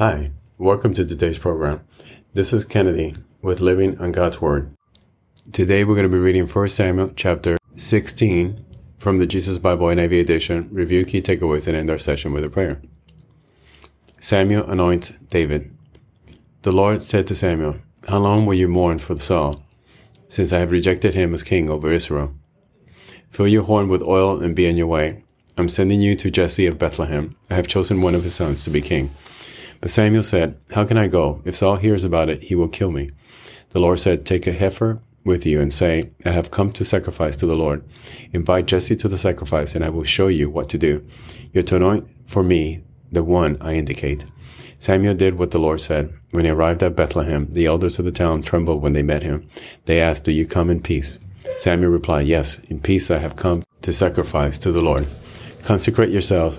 Hi, welcome to today's program. This is Kennedy with Living on God's Word. Today we're going to be reading 1 Samuel chapter 16 from the Jesus Bible NIV edition, review key takeaways, and end our session with a prayer. Samuel anoints David. The Lord said to Samuel, How long will you mourn for Saul, since I have rejected him as king over Israel? Fill your horn with oil and be on your way. I'm sending you to Jesse of Bethlehem. I have chosen one of his sons to be king. But Samuel said, How can I go? If Saul hears about it, he will kill me. The Lord said, Take a heifer with you and say, I have come to sacrifice to the Lord. Invite Jesse to the sacrifice, and I will show you what to do. You're to anoint for me the one I indicate. Samuel did what the Lord said. When he arrived at Bethlehem, the elders of the town trembled when they met him. They asked, Do you come in peace? Samuel replied, Yes, in peace I have come to sacrifice to the Lord. Consecrate yourself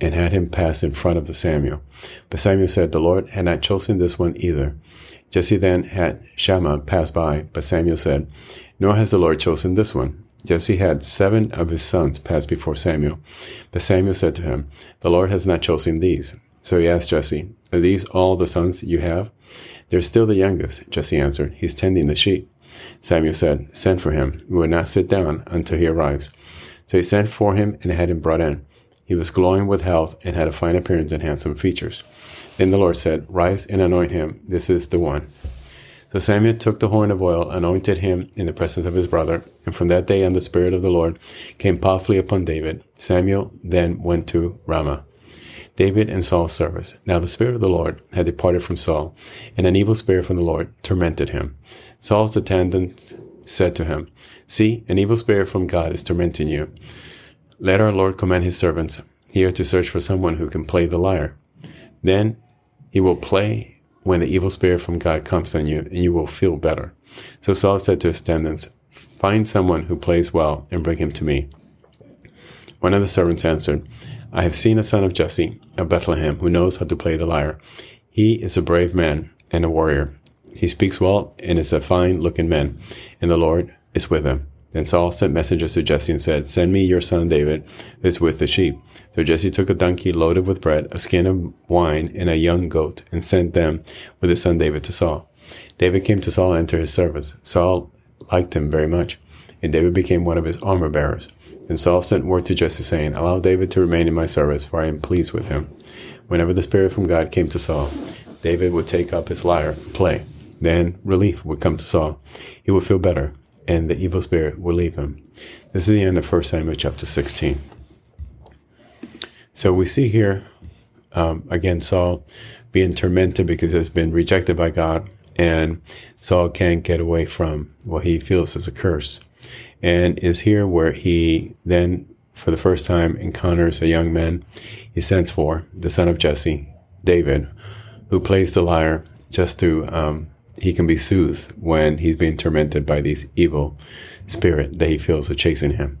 and had him pass in front of the Samuel. But Samuel said, The Lord had not chosen this one either. Jesse then had Shammah pass by, but Samuel said, Nor has the Lord chosen this one. Jesse had seven of his sons pass before Samuel. But Samuel said to him, The Lord has not chosen these. So he asked Jesse, Are these all the sons you have? They're still the youngest, Jesse answered. He's tending the sheep. Samuel said, Send for him. We will not sit down until he arrives. So he sent for him and had him brought in. He was glowing with health and had a fine appearance and handsome features. Then the Lord said, Rise and anoint him. This is the one. So Samuel took the horn of oil, anointed him in the presence of his brother, and from that day on the Spirit of the Lord came powerfully upon David. Samuel then went to Ramah. David and Saul's service. Now the Spirit of the Lord had departed from Saul, and an evil spirit from the Lord tormented him. Saul's attendants said to him, See, an evil spirit from God is tormenting you. Let our Lord command his servants here to search for someone who can play the lyre. Then he will play when the evil spirit from God comes on you, and you will feel better. So Saul said to his attendants, Find someone who plays well and bring him to me. One of the servants answered, I have seen a son of Jesse of Bethlehem who knows how to play the lyre. He is a brave man and a warrior. He speaks well and is a fine looking man, and the Lord is with him. Then Saul sent messengers to Jesse and said, Send me your son David, who is with the sheep. So Jesse took a donkey loaded with bread, a skin of wine, and a young goat, and sent them with his son David to Saul. David came to Saul and entered his service. Saul liked him very much, and David became one of his armor bearers. Then Saul sent word to Jesse, saying, Allow David to remain in my service, for I am pleased with him. Whenever the Spirit from God came to Saul, David would take up his lyre and play. Then relief would come to Saul. He would feel better, and the evil spirit will leave him. This is the end of 1 Samuel chapter 16. So we see here, um, again, Saul being tormented because he's been rejected by God, and Saul can't get away from what he feels is a curse. And is here where he then, for the first time, encounters a young man he sends for, the son of Jesse, David, who plays the lyre just to um, he can be soothed when he's being tormented by these evil spirit that he feels are chasing him.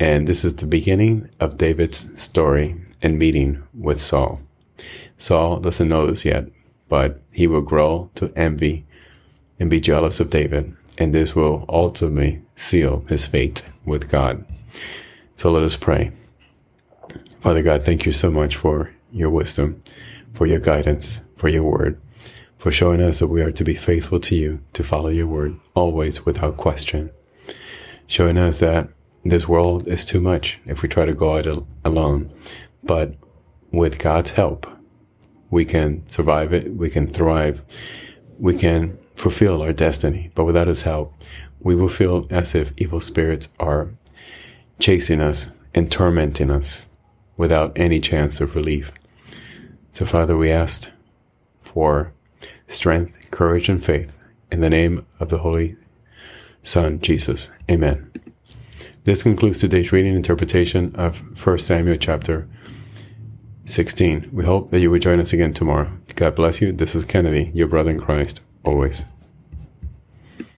And this is the beginning of David's story and meeting with Saul. Saul doesn't know this yet, but he will grow to envy and be jealous of David, and this will ultimately seal his fate with God. So let us pray. Father God, thank you so much for your wisdom, for your guidance, for your word for showing us that we are to be faithful to you, to follow your word, always without question. Showing us that this world is too much if we try to go out alone. But with God's help, we can survive it, we can thrive, we can fulfill our destiny. But without His help, we will feel as if evil spirits are chasing us and tormenting us without any chance of relief. So, Father, we asked for strength, courage, and faith. In the name of the Holy Son, Jesus. Amen. This concludes today's reading and interpretation of 1 Samuel chapter 16. We hope that you will join us again tomorrow. God bless you. This is Kennedy, your brother in Christ, always.